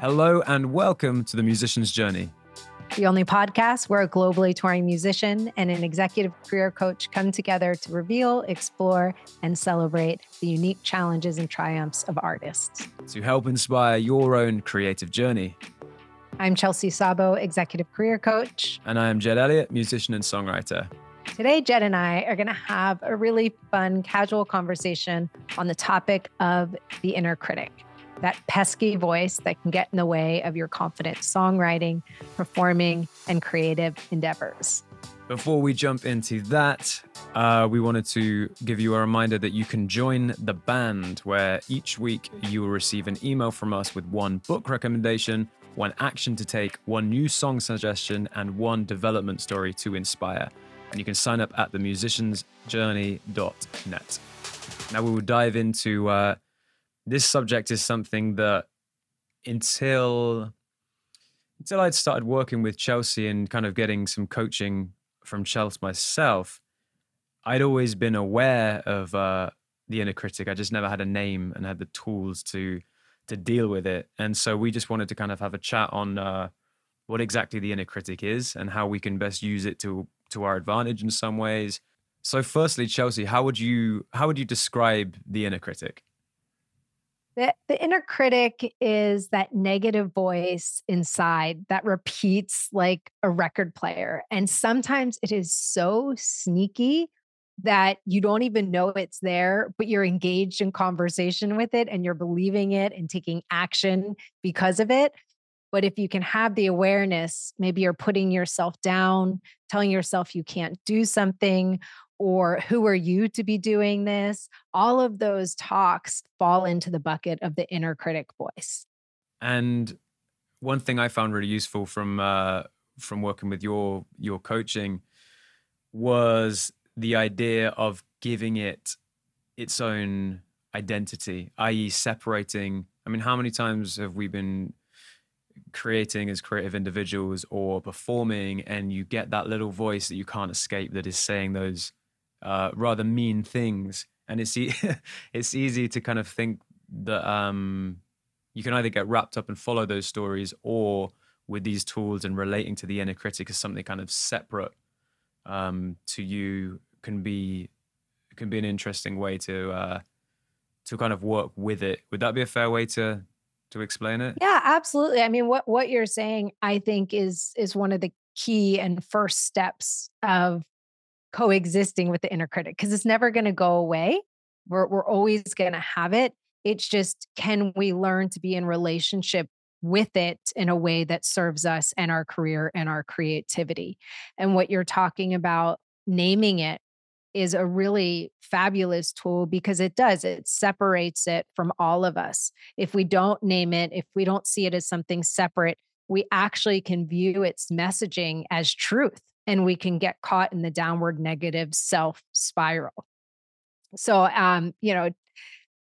Hello and welcome to the Musician's Journey. The only podcast where a globally touring musician and an executive career coach come together to reveal, explore, and celebrate the unique challenges and triumphs of artists. To help inspire your own creative journey. I'm Chelsea Sabo, executive career coach. And I am Jed Elliott, musician and songwriter. Today, Jed and I are going to have a really fun, casual conversation on the topic of the inner critic that pesky voice that can get in the way of your confident songwriting, performing, and creative endeavors. Before we jump into that, uh, we wanted to give you a reminder that you can join the band, where each week you will receive an email from us with one book recommendation, one action to take, one new song suggestion, and one development story to inspire. And you can sign up at themusiciansjourney.net. Now we will dive into uh, this subject is something that until until I'd started working with Chelsea and kind of getting some coaching from Chelsea myself, I'd always been aware of uh, the inner critic. I just never had a name and had the tools to to deal with it. And so we just wanted to kind of have a chat on uh, what exactly the inner critic is and how we can best use it to to our advantage in some ways. So, firstly, Chelsea, how would you how would you describe the inner critic? The, the inner critic is that negative voice inside that repeats like a record player. And sometimes it is so sneaky that you don't even know it's there, but you're engaged in conversation with it and you're believing it and taking action because of it. But if you can have the awareness, maybe you're putting yourself down, telling yourself you can't do something, or who are you to be doing this? All of those talks fall into the bucket of the inner critic voice. And one thing I found really useful from uh, from working with your your coaching was the idea of giving it its own identity, i.e., separating. I mean, how many times have we been creating as creative individuals or performing, and you get that little voice that you can't escape that is saying those uh, rather mean things, and it's e- it's easy to kind of think that um, you can either get wrapped up and follow those stories, or with these tools and relating to the inner critic as something kind of separate um, to you can be can be an interesting way to uh, to kind of work with it. Would that be a fair way to to explain it? Yeah, absolutely. I mean, what what you're saying, I think, is is one of the key and first steps of coexisting with the inner critic because it's never going to go away. We're, we're always going to have it. It's just, can we learn to be in relationship with it in a way that serves us and our career and our creativity? And what you're talking about, naming it, is a really fabulous tool because it does, it separates it from all of us. If we don't name it, if we don't see it as something separate, we actually can view its messaging as truth and we can get caught in the downward negative self spiral. So, um, you know,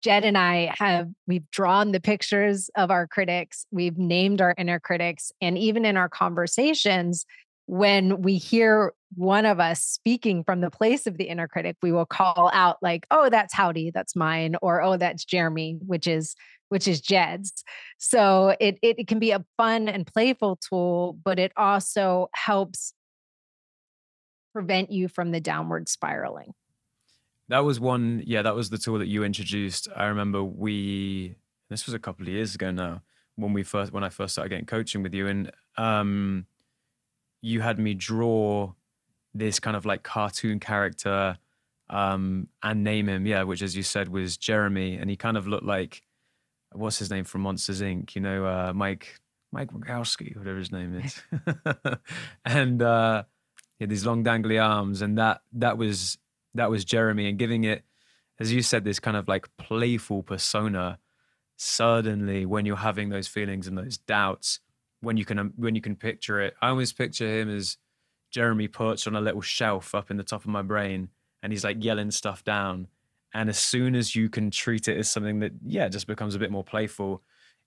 Jed and I have we've drawn the pictures of our critics, we've named our inner critics, and even in our conversations, when we hear one of us speaking from the place of the inner critic, we will call out like, "Oh, that's Howdy, that's mine," or "Oh, that's Jeremy," which is which is Jed's. So it, it, it can be a fun and playful tool, but it also helps prevent you from the downward spiraling. That was one, yeah, that was the tool that you introduced. I remember we, this was a couple of years ago now, when we first when I first started getting coaching with you, and um, you had me draw this kind of like cartoon character um, and name him, yeah, which as you said was Jeremy, and he kind of looked like what's his name from Monsters Inc. You know, uh, Mike Mike Wazowski, whatever his name is, and uh, he had these long dangly arms, and that that was that was Jeremy, and giving it, as you said, this kind of like playful persona. Suddenly, when you're having those feelings and those doubts, when you can um, when you can picture it, I always picture him as Jeremy perched on a little shelf up in the top of my brain, and he's like yelling stuff down. And as soon as you can treat it as something that, yeah, just becomes a bit more playful,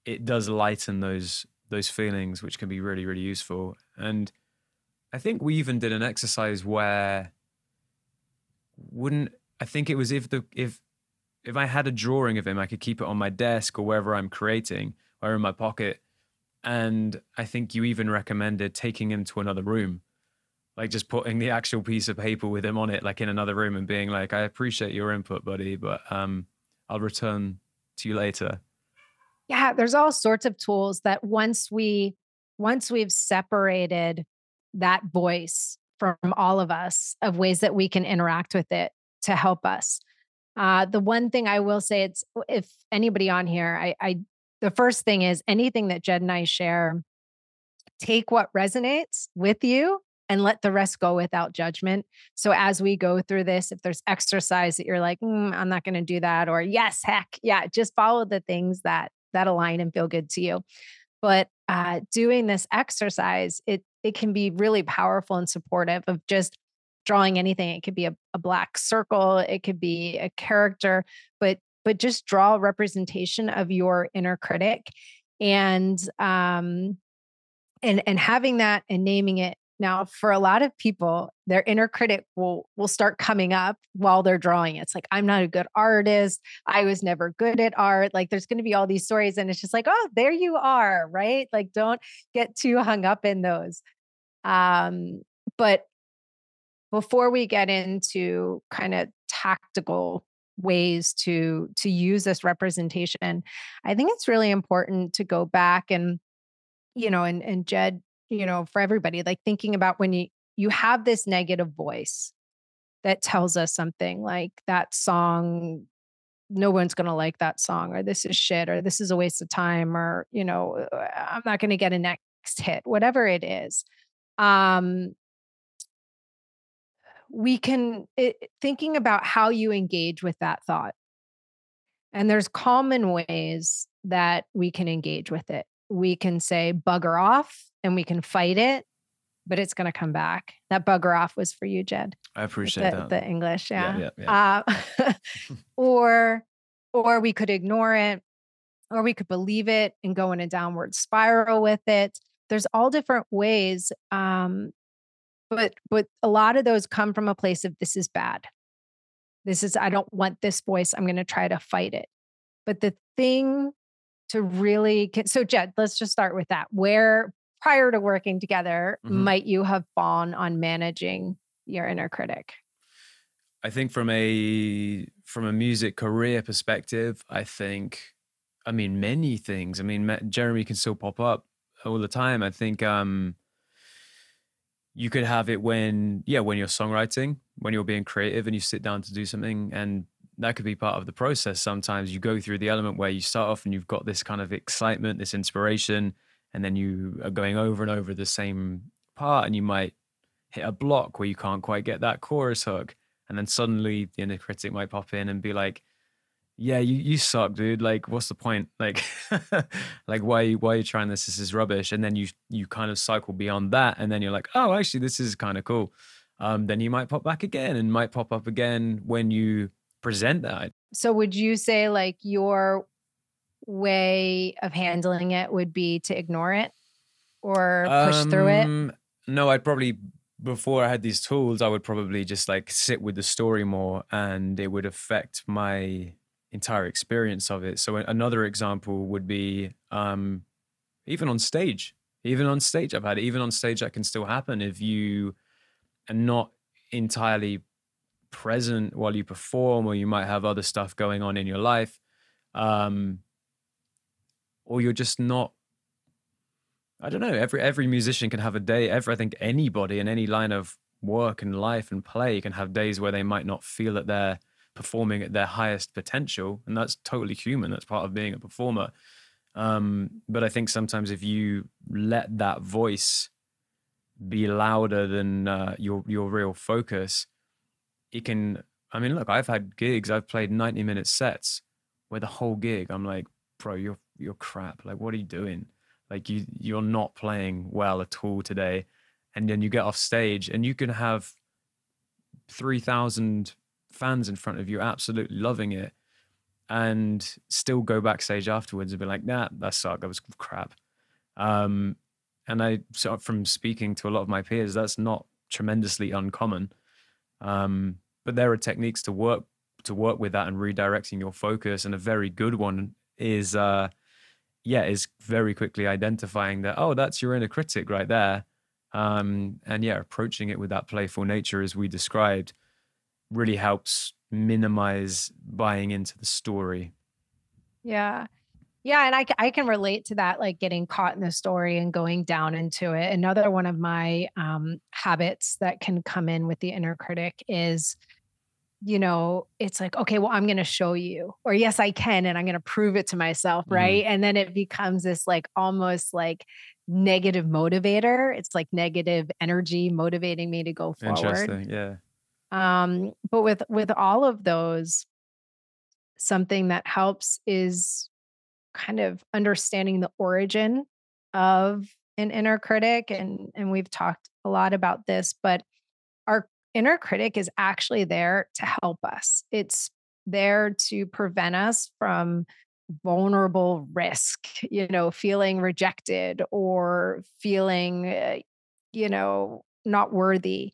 it does lighten those those feelings, which can be really, really useful. And I think we even did an exercise where wouldn't I think it was if the if if I had a drawing of him, I could keep it on my desk or wherever I'm creating or in my pocket. And I think you even recommended taking him to another room like just putting the actual piece of paper with him on it like in another room and being like i appreciate your input buddy but um i'll return to you later yeah there's all sorts of tools that once we once we've separated that voice from all of us of ways that we can interact with it to help us uh the one thing i will say it's if anybody on here i i the first thing is anything that jed and i share take what resonates with you and let the rest go without judgment. So as we go through this, if there's exercise that you're like, mm, I'm not going to do that, or yes, heck, yeah, just follow the things that that align and feel good to you. But uh, doing this exercise, it it can be really powerful and supportive of just drawing anything. It could be a, a black circle, it could be a character, but but just draw a representation of your inner critic and um and and having that and naming it now, for a lot of people, their inner critic will will start coming up while they're drawing. It's like I'm not a good artist. I was never good at art. Like there's going to be all these stories and it's just like, "Oh, there you are." Right? Like don't get too hung up in those. Um but before we get into kind of tactical ways to to use this representation, I think it's really important to go back and you know, and and Jed you know, for everybody, like thinking about when you you have this negative voice that tells us something like that song no one's going to like that song or this is shit or this is a waste of time or you know uh, i'm not going to get a next hit whatever it is um we can it, thinking about how you engage with that thought. And there's common ways that we can engage with it. We can say bugger off and we can fight it, but it's going to come back. That bugger off was for you, Jed. I appreciate the, that. The English, yeah. yeah, yeah, yeah. Uh, or, or we could ignore it, or we could believe it and go in a downward spiral with it. There's all different ways. Um, but but a lot of those come from a place of this is bad. This is I don't want this voice. I'm going to try to fight it. But the thing to really so Jed, let's just start with that. Where prior to working together mm-hmm. might you have fallen on managing your inner critic? I think from a from a music career perspective, I think I mean many things. I mean Jeremy can still pop up all the time. I think um you could have it when yeah, when you're songwriting, when you're being creative and you sit down to do something and that could be part of the process. Sometimes you go through the element where you start off and you've got this kind of excitement, this inspiration, and then you are going over and over the same part, and you might hit a block where you can't quite get that chorus hook, and then suddenly the inner critic might pop in and be like, "Yeah, you you suck, dude. Like, what's the point? Like, like why why are you trying this? This is rubbish." And then you you kind of cycle beyond that, and then you're like, "Oh, actually, this is kind of cool." Um, then you might pop back again, and might pop up again when you present that. So would you say like your way of handling it would be to ignore it or push um, through it? Um, no, I'd probably before I had these tools, I would probably just like sit with the story more and it would affect my entire experience of it. So another example would be um even on stage. Even on stage, I've had. Even on stage, that can still happen if you are not entirely present while you perform, or you might have other stuff going on in your life, um, or you're just not I don't know. Every every musician can have a day. Every I think anybody in any line of work and life and play can have days where they might not feel that they're performing at their highest potential, and that's totally human. That's part of being a performer. Um, but I think sometimes if you let that voice be louder than uh, your your real focus, it can. I mean, look, I've had gigs. I've played ninety minute sets where the whole gig, I'm like, bro, you're you're crap. Like, what are you doing? Like, you you're not playing well at all today. And then you get off stage, and you can have three thousand fans in front of you, absolutely loving it, and still go backstage afterwards and be like, nah, that sucked. That was crap. Um, and I so from speaking to a lot of my peers, that's not tremendously uncommon. Um, but there are techniques to work to work with that and redirecting your focus. And a very good one is, uh, yeah, is very quickly identifying that oh, that's your inner critic right there. Um, and yeah, approaching it with that playful nature as we described really helps minimize buying into the story. Yeah. Yeah, and I, I can relate to that, like getting caught in the story and going down into it. Another one of my um, habits that can come in with the inner critic is, you know, it's like, okay, well, I'm going to show you, or yes, I can, and I'm going to prove it to myself, mm-hmm. right? And then it becomes this like almost like negative motivator. It's like negative energy motivating me to go forward. Interesting, yeah. Um, but with with all of those, something that helps is kind of understanding the origin of an inner critic and and we've talked a lot about this but our inner critic is actually there to help us. It's there to prevent us from vulnerable risk you know feeling rejected or feeling uh, you know not worthy.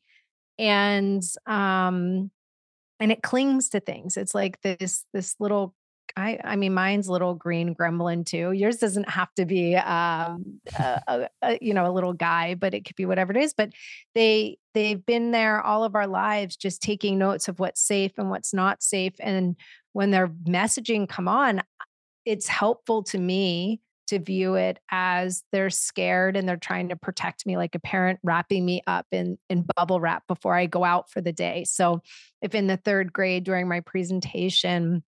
And um and it clings to things. It's like this this little I, I mean, mine's little green gremlin too. Yours doesn't have to be, um, a, a, a, you know, a little guy, but it could be whatever it is. But they they've been there all of our lives, just taking notes of what's safe and what's not safe. And when their messaging come on, it's helpful to me to view it as they're scared and they're trying to protect me like a parent wrapping me up in in bubble wrap before I go out for the day. So if in the third grade during my presentation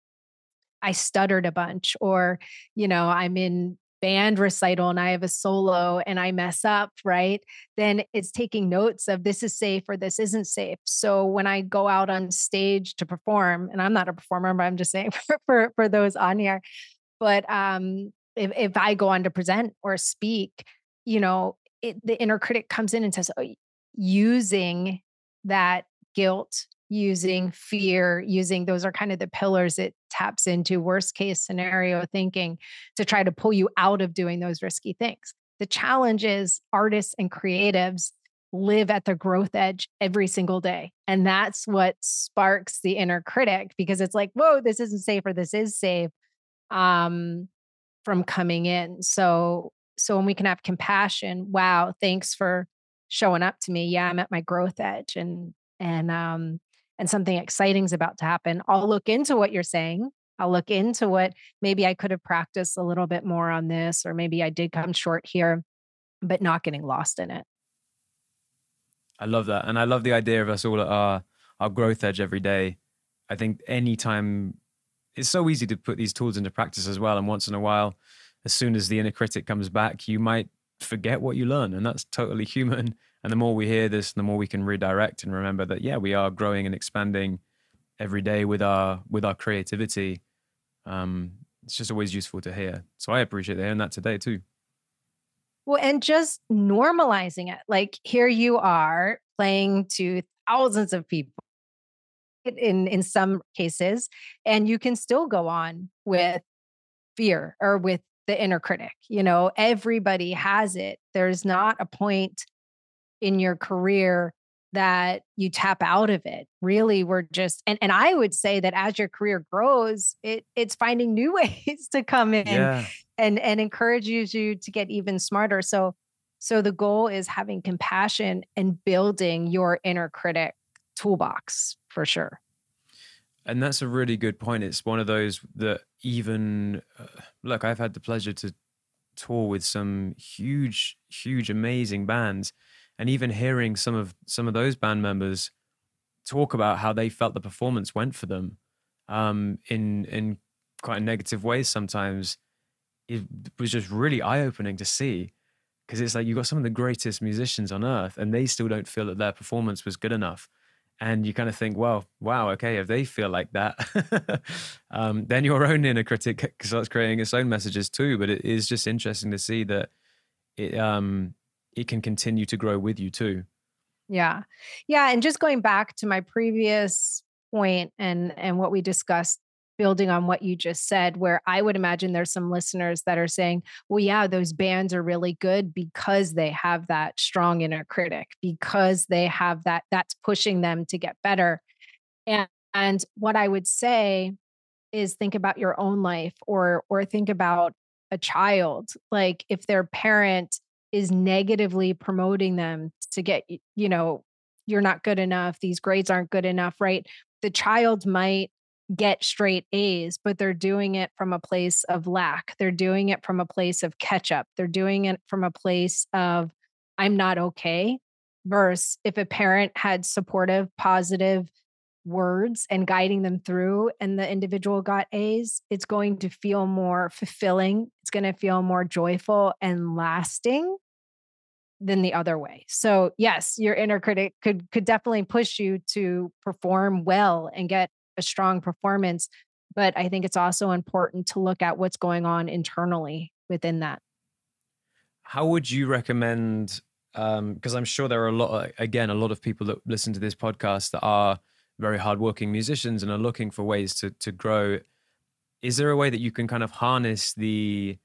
I stuttered a bunch, or, you know, I'm in band recital and I have a solo and I mess up, right? Then it's taking notes of this is safe or this isn't safe. So when I go out on stage to perform, and I'm not a performer, but I'm just saying for for, for those on here, but um, if if I go on to present or speak, you know, it, the inner critic comes in and says, oh, using that guilt using fear, using those are kind of the pillars it taps into worst case scenario thinking to try to pull you out of doing those risky things. The challenge is artists and creatives live at the growth edge every single day. And that's what sparks the inner critic because it's like, whoa, this isn't safe or this is safe um, from coming in. So, so when we can have compassion, wow, thanks for showing up to me. Yeah, I'm at my growth edge. And and um and something exciting is about to happen, I'll look into what you're saying. I'll look into what maybe I could have practiced a little bit more on this, or maybe I did come short here, but not getting lost in it. I love that. And I love the idea of us all at our, our growth edge every day. I think anytime it's so easy to put these tools into practice as well. And once in a while, as soon as the inner critic comes back, you might forget what you learn. And that's totally human. And the more we hear this, the more we can redirect and remember that yeah, we are growing and expanding every day with our with our creativity. Um, it's just always useful to hear. So I appreciate hearing that today too. Well, and just normalizing it. Like here you are playing to thousands of people in in some cases and you can still go on with fear or with the inner critic you know everybody has it there's not a point in your career that you tap out of it really we're just and, and i would say that as your career grows it it's finding new ways to come in yeah. and and encourages you to get even smarter. So so the goal is having compassion and building your inner critic toolbox for sure. And that's a really good point. It's one of those that even uh, look i've had the pleasure to tour with some huge, huge, amazing bands, and even hearing some of some of those band members talk about how they felt the performance went for them um, in in quite a negative ways sometimes, it was just really eye opening to see because it's like you've got some of the greatest musicians on earth and they still don't feel that their performance was good enough and you kind of think, well, wow, okay, if they feel like that, um, then your own inner critic starts creating its own messages too. But it is just interesting to see that it um, it can continue to grow with you too. Yeah, yeah, and just going back to my previous point and and what we discussed building on what you just said, where I would imagine there's some listeners that are saying, well, yeah, those bands are really good because they have that strong inner critic, because they have that, that's pushing them to get better. And, and what I would say is think about your own life or or think about a child like if their parent is negatively promoting them to get you know you're not good enough these grades aren't good enough right the child might get straight A's, but they're doing it from a place of lack. They're doing it from a place of catch up. They're doing it from a place of, I'm not okay. Versus if a parent had supportive, positive words and guiding them through, and the individual got A's, it's going to feel more fulfilling. It's going to feel more joyful and lasting than the other way. So yes, your inner critic could could definitely push you to perform well and get a strong performance. But I think it's also important to look at what's going on internally within that. How would you recommend? Because um, I'm sure there are a lot, again, a lot of people that listen to this podcast that are very hardworking musicians and are looking for ways to to grow. Is there a way that you can kind of harness the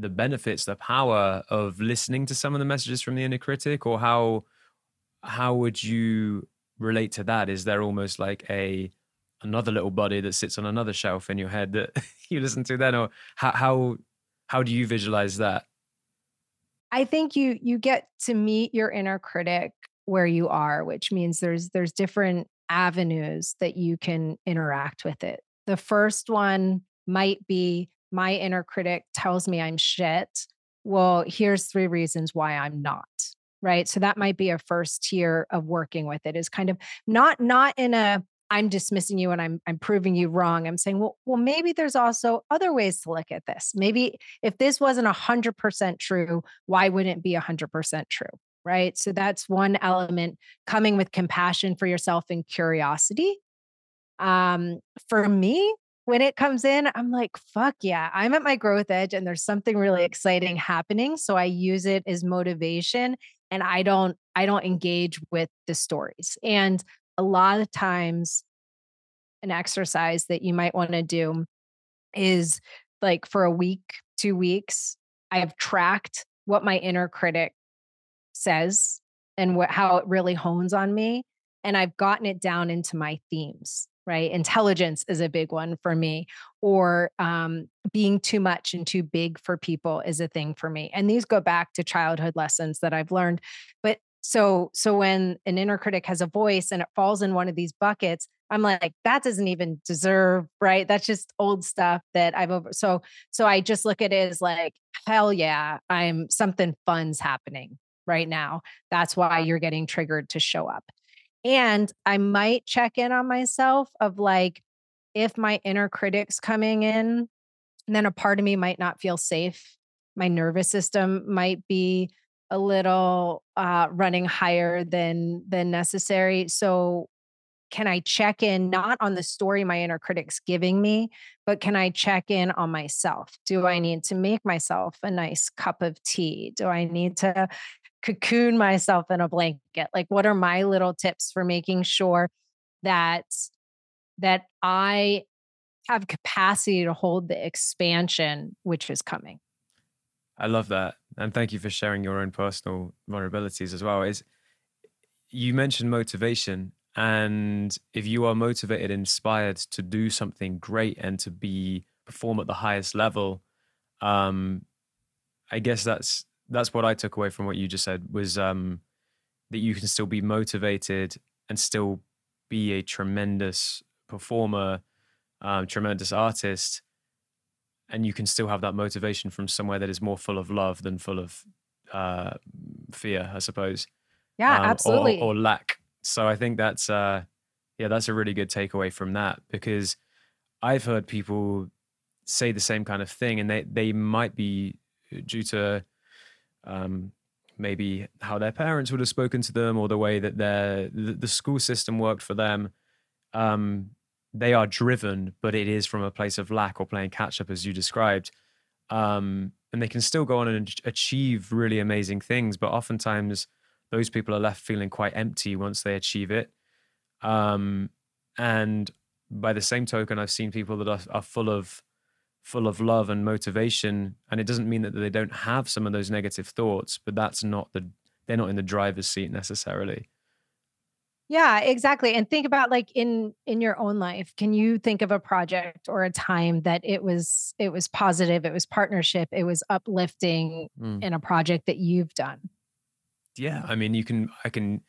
the benefits, the power of listening to some of the messages from the inner critic, or how how would you relate to that? Is there almost like a another little body that sits on another shelf in your head that you listen to then? Or how how how do you visualize that? I think you you get to meet your inner critic where you are which means there's there's different avenues that you can interact with it. The first one might be my inner critic tells me i'm shit well here's three reasons why i'm not right so that might be a first tier of working with it is kind of not not in a I'm dismissing you and I'm I'm proving you wrong. I'm saying, well, well, maybe there's also other ways to look at this. Maybe if this wasn't a hundred percent true, why wouldn't it be a hundred percent true? Right. So that's one element coming with compassion for yourself and curiosity. Um, for me, when it comes in, I'm like, fuck yeah, I'm at my growth edge and there's something really mm-hmm. exciting happening. So I use it as motivation and I don't, I don't engage with the stories. And a lot of times an exercise that you might want to do is like for a week, two weeks, I've tracked what my inner critic says and what how it really hones on me. And I've gotten it down into my themes, right? Intelligence is a big one for me, or um, being too much and too big for people is a thing for me. And these go back to childhood lessons that I've learned. But so so when an inner critic has a voice and it falls in one of these buckets, I'm like, that doesn't even deserve, right? That's just old stuff that I've over. So so I just look at it as like, hell yeah, I'm something fun's happening right now. That's why you're getting triggered to show up. And I might check in on myself of like, if my inner critic's coming in, then a part of me might not feel safe. My nervous system might be a little uh, running higher than than necessary. So can I check in not on the story my inner critic's giving me, but can I check in on myself? Do I need to make myself a nice cup of tea? Do I need to cocoon myself in a blanket? Like what are my little tips for making sure that that I have capacity to hold the expansion which is coming? I love that and thank you for sharing your own personal vulnerabilities as well. Is you mentioned motivation, and if you are motivated, inspired to do something great and to be perform at the highest level, um, I guess that's that's what I took away from what you just said was um, that you can still be motivated and still be a tremendous performer, um, tremendous artist, and you can still have that motivation from somewhere that is more full of love than full of uh, fear, I suppose. Yeah, um, absolutely. Or, or, lack. So I think that's uh, yeah, that's a really good takeaway from that because I've heard people say the same kind of thing, and they they might be due to um, maybe how their parents would have spoken to them or the way that their the, school system worked for them. Um, they are driven, but it is from a place of lack or playing catch up, as you described. Um, and they can still go on and achieve really amazing things, but oftentimes those people are left feeling quite empty once they achieve it. Um, and by the same token, I've seen people that are, are full of full of love and motivation, and it doesn't mean that they don't have some of those negative thoughts, but that's not the they're not in the driver's seat necessarily. Yeah, exactly. And think about like in in your own life. Can you think of a project or a time that it was it was positive, it was partnership, it was uplifting mm. in a project that you've done? Yeah, I mean, you can I can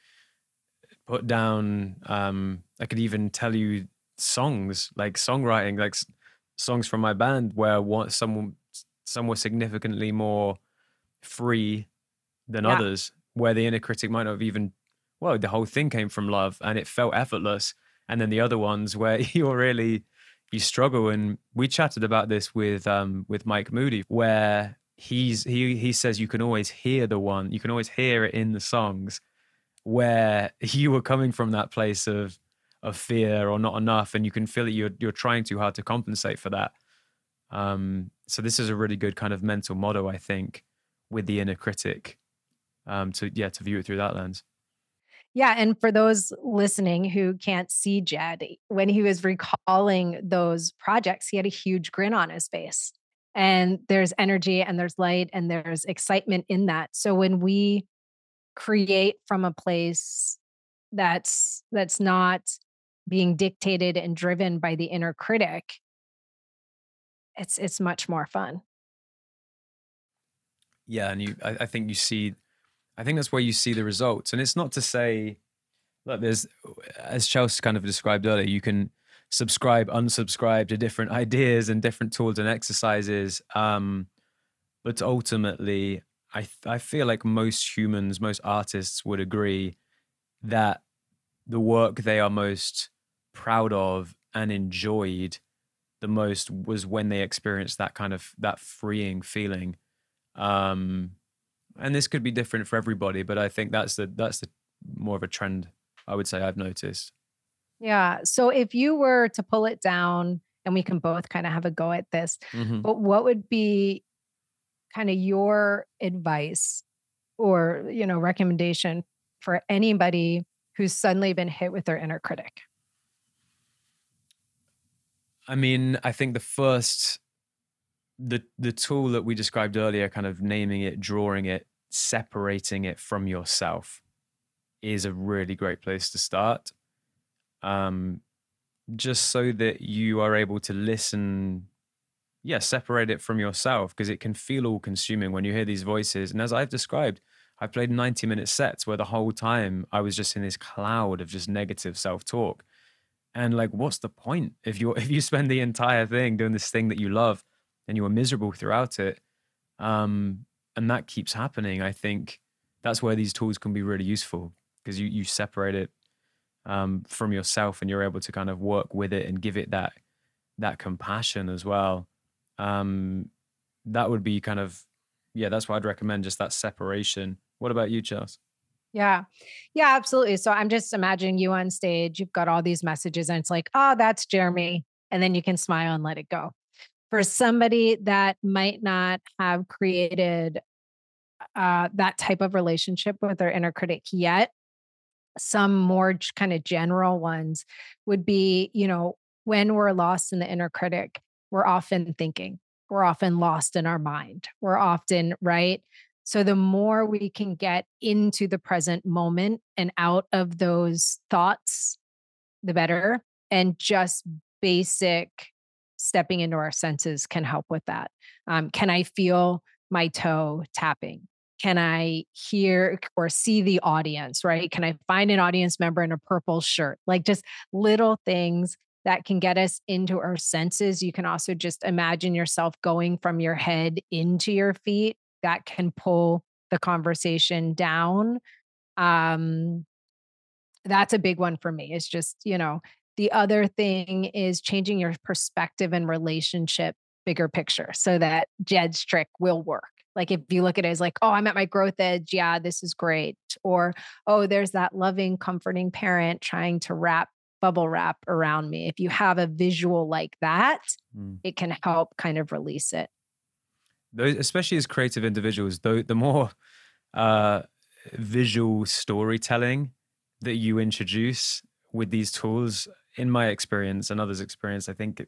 put down um I could even tell you songs, like songwriting, like songs from my band where one some some were significantly more free than yeah. others where the inner critic might not have even well, the whole thing came from love and it felt effortless. And then the other ones where you're really you struggle. And we chatted about this with um with Mike Moody, where he's he he says you can always hear the one, you can always hear it in the songs where you were coming from that place of of fear or not enough, and you can feel that you're you're trying too hard to compensate for that. Um, so this is a really good kind of mental motto, I think, with the inner critic. Um, to yeah, to view it through that lens. Yeah. And for those listening who can't see Jed, when he was recalling those projects, he had a huge grin on his face. And there's energy and there's light and there's excitement in that. So when we create from a place that's that's not being dictated and driven by the inner critic, it's it's much more fun. Yeah, and you I, I think you see I think that's where you see the results. And it's not to say, look, there's, as Chelsea kind of described earlier, you can subscribe, unsubscribe to different ideas and different tools and exercises. Um, but ultimately, I I feel like most humans, most artists would agree that the work they are most proud of and enjoyed the most was when they experienced that kind of that freeing feeling. Um, and this could be different for everybody, but I think that's the that's the more of a trend I would say I've noticed. Yeah. So if you were to pull it down, and we can both kind of have a go at this, mm-hmm. but what would be kind of your advice or you know recommendation for anybody who's suddenly been hit with their inner critic? I mean, I think the first the the tool that we described earlier, kind of naming it, drawing it, separating it from yourself, is a really great place to start. Um, just so that you are able to listen, yeah, separate it from yourself because it can feel all consuming when you hear these voices. And as I've described, I played 90 minute sets where the whole time I was just in this cloud of just negative self talk. And like, what's the point if you if you spend the entire thing doing this thing that you love and you are miserable throughout it. Um, and that keeps happening. I think that's where these tools can be really useful because you you separate it um, from yourself and you're able to kind of work with it and give it that that compassion as well. Um, that would be kind of yeah, that's what I'd recommend. Just that separation. What about you, Charles? Yeah. Yeah, absolutely. So I'm just imagining you on stage. You've got all these messages, and it's like, oh, that's Jeremy. And then you can smile and let it go for somebody that might not have created uh, that type of relationship with their inner critic yet some more kind of general ones would be you know when we're lost in the inner critic we're often thinking we're often lost in our mind we're often right so the more we can get into the present moment and out of those thoughts the better and just basic stepping into our senses can help with that. Um, can I feel my toe tapping? Can I hear or see the audience, right? Can I find an audience member in a purple shirt? Like just little things that can get us into our senses. You can also just imagine yourself going from your head into your feet. That can pull the conversation down. Um, that's a big one for me. It's just, you know, the other thing is changing your perspective and relationship bigger picture so that Jed's trick will work. Like if you look at it as like, oh, I'm at my growth edge. Yeah, this is great. Or, oh, there's that loving, comforting parent trying to wrap bubble wrap around me. If you have a visual like that, mm. it can help kind of release it. Those, especially as creative individuals, though, the more uh, visual storytelling that you introduce with these tools, in my experience and others' experience, I think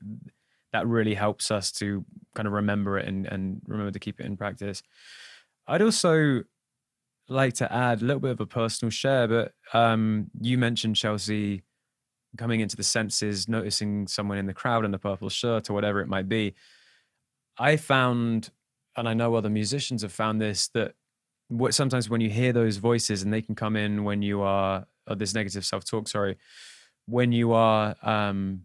that really helps us to kind of remember it and, and remember to keep it in practice. I'd also like to add a little bit of a personal share, but um, you mentioned Chelsea coming into the senses, noticing someone in the crowd in a purple shirt or whatever it might be. I found, and I know other musicians have found this, that what sometimes when you hear those voices and they can come in when you are, or this negative self talk, sorry, when you are um,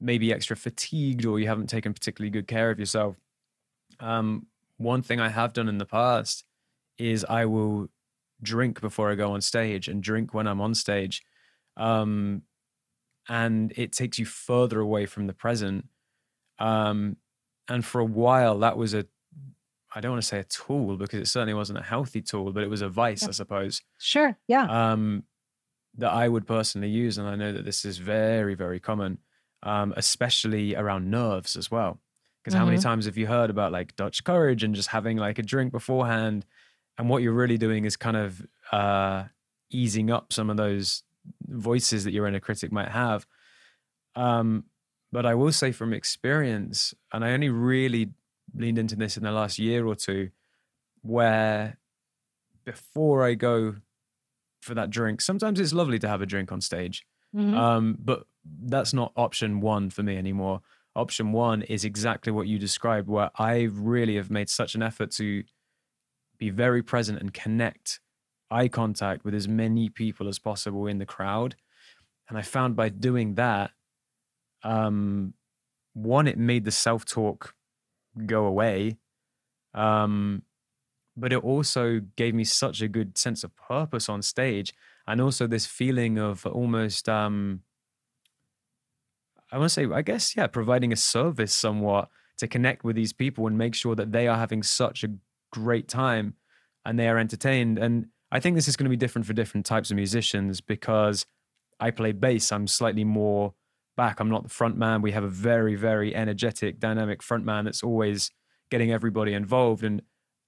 maybe extra fatigued or you haven't taken particularly good care of yourself. Um, one thing I have done in the past is I will drink before I go on stage and drink when I'm on stage. Um, and it takes you further away from the present. Um, and for a while, that was a, I don't want to say a tool because it certainly wasn't a healthy tool, but it was a vice, yeah. I suppose. Sure. Yeah. Um, that I would personally use. And I know that this is very, very common um, especially around nerves as well. Because mm-hmm. how many mm-hmm. times have you heard about like Dutch courage and just having like a drink beforehand? And what you're really doing is kind of uh, easing up some of those voices that your inner critic might have. Um, but I will say from experience, and I only really leaned into this in the last year or two, where before I go for that drink, sometimes it's lovely to have a drink on stage. Mm-hmm. Um, but that's not option one for me anymore. Option one is exactly what you described, where I really have made such an effort to be very present and connect eye contact with as many people as possible in the crowd. And I found by doing that, um, one, it made the self talk go away. Um, but it also gave me such a good sense of purpose on stage and also this feeling of almost um i want to say i guess yeah providing a service somewhat to connect with these people and make sure that they are having such a great time and they are entertained and i think this is going to be different for different types of musicians because i play bass i'm slightly more back i'm not the front man we have a very very energetic dynamic front man that's always getting everybody involved and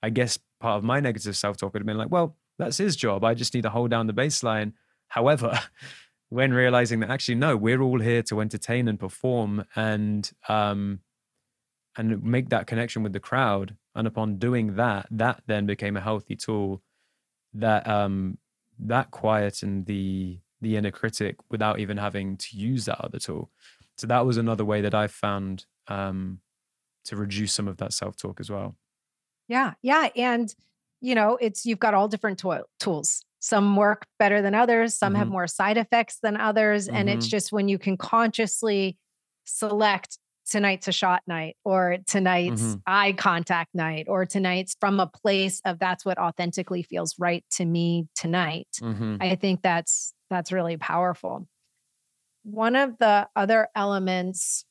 i guess part of my negative self-talk would have been like well that's his job. I just need to hold down the bass line. However, when realizing that actually no, we're all here to entertain and perform and um and make that connection with the crowd. And upon doing that, that then became a healthy tool that um that quietened the the inner critic without even having to use that other tool. So that was another way that I found um to reduce some of that self-talk as well. Yeah. Yeah. And you know, it's you've got all different to- tools. Some work better than others, some mm-hmm. have more side effects than others. Mm-hmm. And it's mm-hmm. just when you can consciously select tonight's a shot night or tonight's mm-hmm. eye contact night or tonight's from a place of that's what authentically feels right to me tonight. Mm-hmm. I think that's that's really powerful. One of the other elements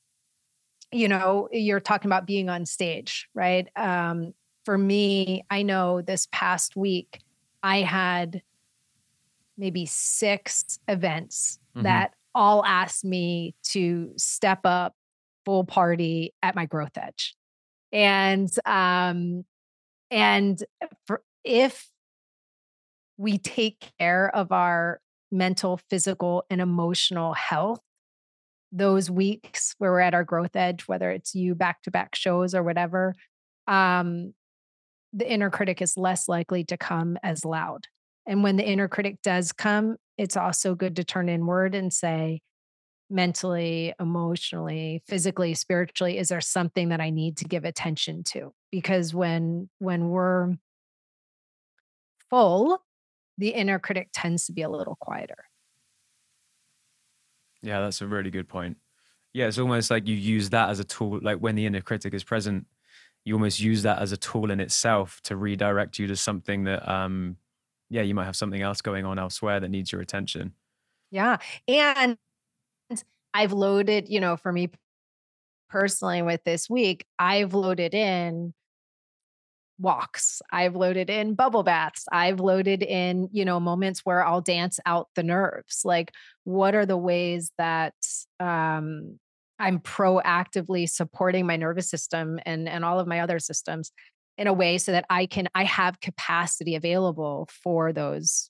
you know you're talking about being on stage right um, for me, I know this past week, I had maybe six events mm-hmm. that all asked me to step up full party at my growth edge. And um and for, if we take care of our mental, physical and emotional health, those weeks where we're at our growth edge, whether it's you back to back shows or whatever, um, the inner critic is less likely to come as loud. And when the inner critic does come, it's also good to turn inward and say, mentally, emotionally, physically, spiritually, is there something that I need to give attention to? Because when when we're full, the inner critic tends to be a little quieter. Yeah, that's a really good point. Yeah, it's almost like you use that as a tool. Like when the inner critic is present, you almost use that as a tool in itself to redirect you to something that, um, yeah, you might have something else going on elsewhere that needs your attention. Yeah. And I've loaded, you know, for me personally with this week, I've loaded in walks. I've loaded in bubble baths. I've loaded in, you know, moments where I'll dance out the nerves. Like, what are the ways that um, I'm proactively supporting my nervous system and and all of my other systems in a way so that I can I have capacity available for those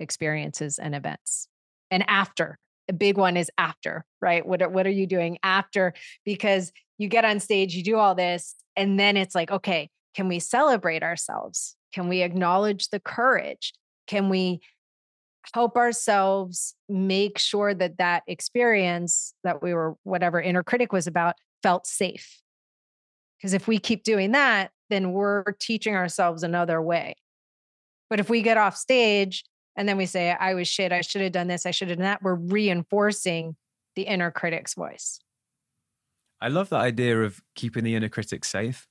experiences and events. And after, a big one is after, right? What are, what are you doing after because you get on stage, you do all this and then it's like, okay, can we celebrate ourselves? Can we acknowledge the courage? Can we help ourselves make sure that that experience that we were, whatever inner critic was about, felt safe? Because if we keep doing that, then we're teaching ourselves another way. But if we get off stage and then we say, I was shit, I should have done this, I should have done that, we're reinforcing the inner critic's voice. I love the idea of keeping the inner critic safe.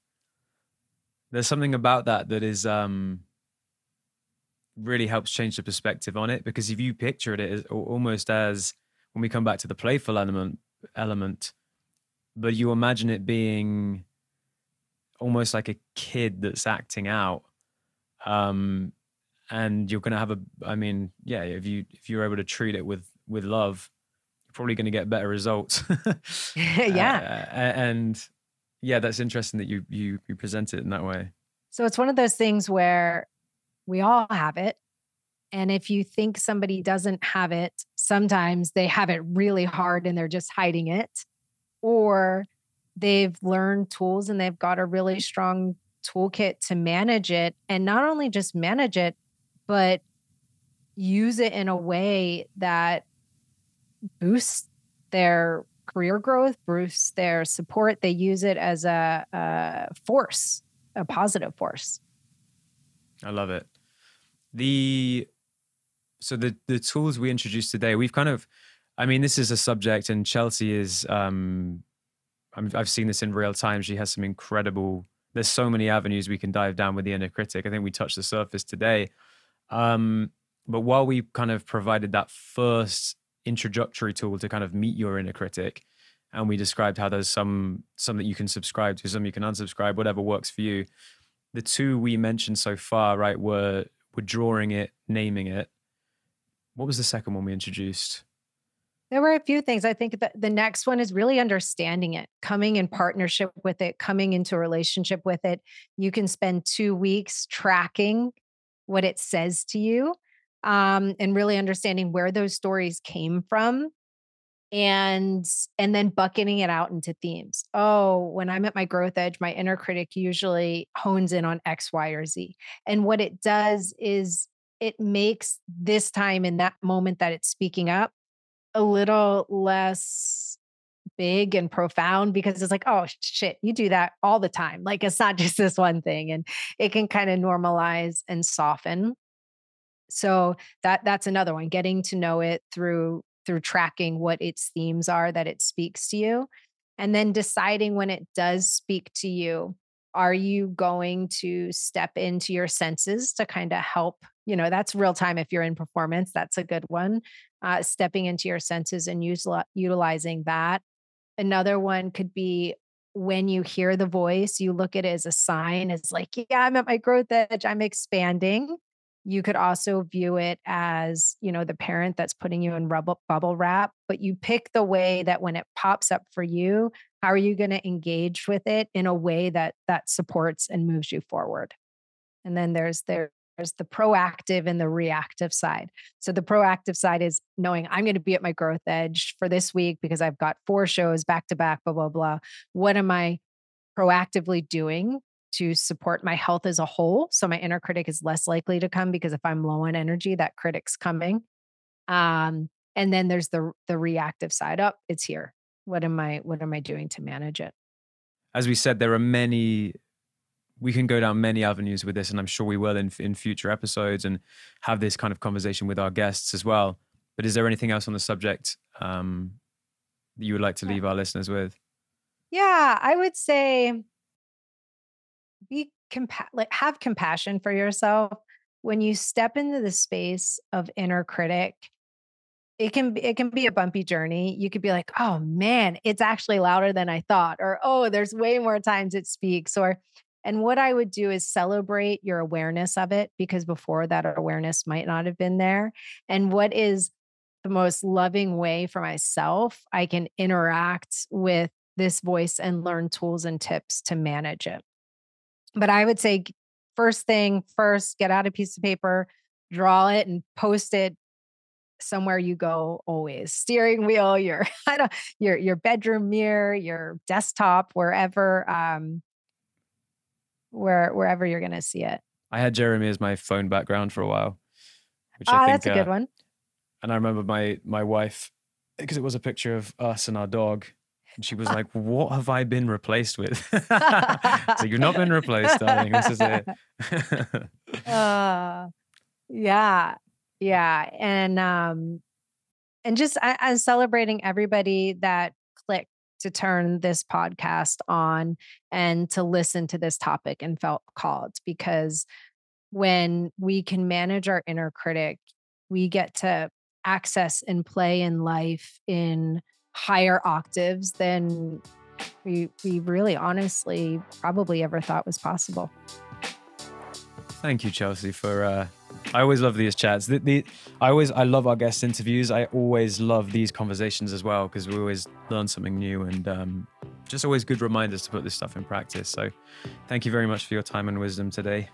There's something about that that is um really helps change the perspective on it because if you picture it as almost as when we come back to the playful element element but you imagine it being almost like a kid that's acting out um and you're going to have a i mean yeah if you if you're able to treat it with with love you're probably going to get better results yeah uh, and yeah, that's interesting that you you you present it in that way. So it's one of those things where we all have it. And if you think somebody doesn't have it, sometimes they have it really hard and they're just hiding it. Or they've learned tools and they've got a really strong toolkit to manage it. And not only just manage it, but use it in a way that boosts their career growth, boosts their support. They use it as a, a force, a positive force. I love it. The so the the tools we introduced today, we've kind of, I mean, this is a subject, and Chelsea is. um i I've seen this in real time. She has some incredible. There's so many avenues we can dive down with the inner critic. I think we touched the surface today. Um, but while we kind of provided that first introductory tool to kind of meet your inner critic and we described how there's some some that you can subscribe to some you can unsubscribe whatever works for you the two we mentioned so far right were were drawing it naming it. What was the second one we introduced? There were a few things. I think that the next one is really understanding it coming in partnership with it coming into a relationship with it. You can spend two weeks tracking what it says to you um, and really understanding where those stories came from and and then bucketing it out into themes. Oh when i'm at my growth edge my inner critic usually hones in on x y or z and what it does is it makes this time in that moment that it's speaking up a little less big and profound because it's like oh shit you do that all the time. Like it's not just this one thing and it can kind of normalize and soften. So that that's another one getting to know it through through tracking what its themes are that it speaks to you and then deciding when it does speak to you are you going to step into your senses to kind of help? You know that's real time if you're in performance that's a good one uh, stepping into your senses and use, utilizing that another one could be when you hear the voice you look at it as a sign it's like yeah i'm at my growth edge i'm expanding you could also view it as, you know, the parent that's putting you in rubble, bubble wrap, but you pick the way that when it pops up for you, how are you going to engage with it in a way that that supports and moves you forward? And then there's there there's the proactive and the reactive side. So the proactive side is knowing I'm going to be at my growth edge for this week because I've got four shows back to back, blah, blah, blah. What am I proactively doing to support my health as a whole. So my inner critic is less likely to come because if I'm low on energy, that critic's coming. Um, and then there's the the reactive side up. Oh, it's here. What am I what am I doing to manage it? As we said, there are many we can go down many avenues with this, and I'm sure we will in in future episodes and have this kind of conversation with our guests as well. But is there anything else on the subject um, that you would like to leave our listeners with? Yeah, I would say be compa- like have compassion for yourself when you step into the space of inner critic it can it can be a bumpy journey. You could be like, "Oh man, it's actually louder than I thought," or "Oh, there's way more times it speaks," or and what I would do is celebrate your awareness of it because before that awareness might not have been there. And what is the most loving way for myself I can interact with this voice and learn tools and tips to manage it. But I would say first thing first, get out a piece of paper, draw it and post it somewhere you go always steering wheel your your your bedroom mirror your desktop wherever um where wherever you're going to see it i had jeremy as my phone background for a while which ah, think, that's a good uh, one and i remember my my wife because it was a picture of us and our dog and she was like, What have I been replaced with? so you've not been replaced, darling. This is it. uh, yeah. Yeah. And um and just I, I'm celebrating everybody that clicked to turn this podcast on and to listen to this topic and felt called because when we can manage our inner critic, we get to access and play in life in higher octaves than we we really honestly probably ever thought was possible. Thank you, Chelsea, for uh, I always love these chats. The, the, I always I love our guest interviews. I always love these conversations as well because we always learn something new and um, just always good reminders to put this stuff in practice. So, thank you very much for your time and wisdom today.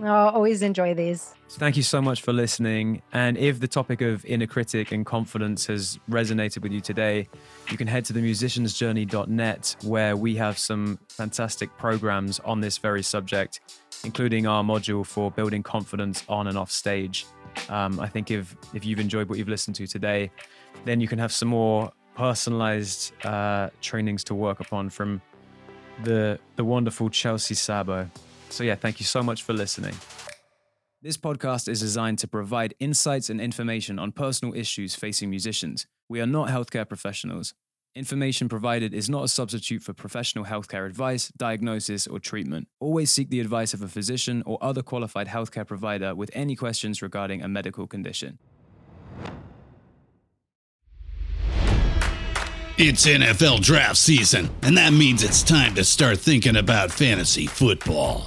Oh, always enjoy these. Thank you so much for listening. And if the topic of inner critic and confidence has resonated with you today, you can head to themusiciansjourney.net where we have some fantastic programs on this very subject including our module for building confidence on and off stage. Um, I think if if you've enjoyed what you've listened to today, then you can have some more personalized uh, trainings to work upon from the the wonderful Chelsea Sabo. So yeah, thank you so much for listening. This podcast is designed to provide insights and information on personal issues facing musicians. We are not healthcare professionals. Information provided is not a substitute for professional healthcare advice, diagnosis, or treatment. Always seek the advice of a physician or other qualified healthcare provider with any questions regarding a medical condition. It's NFL draft season, and that means it's time to start thinking about fantasy football.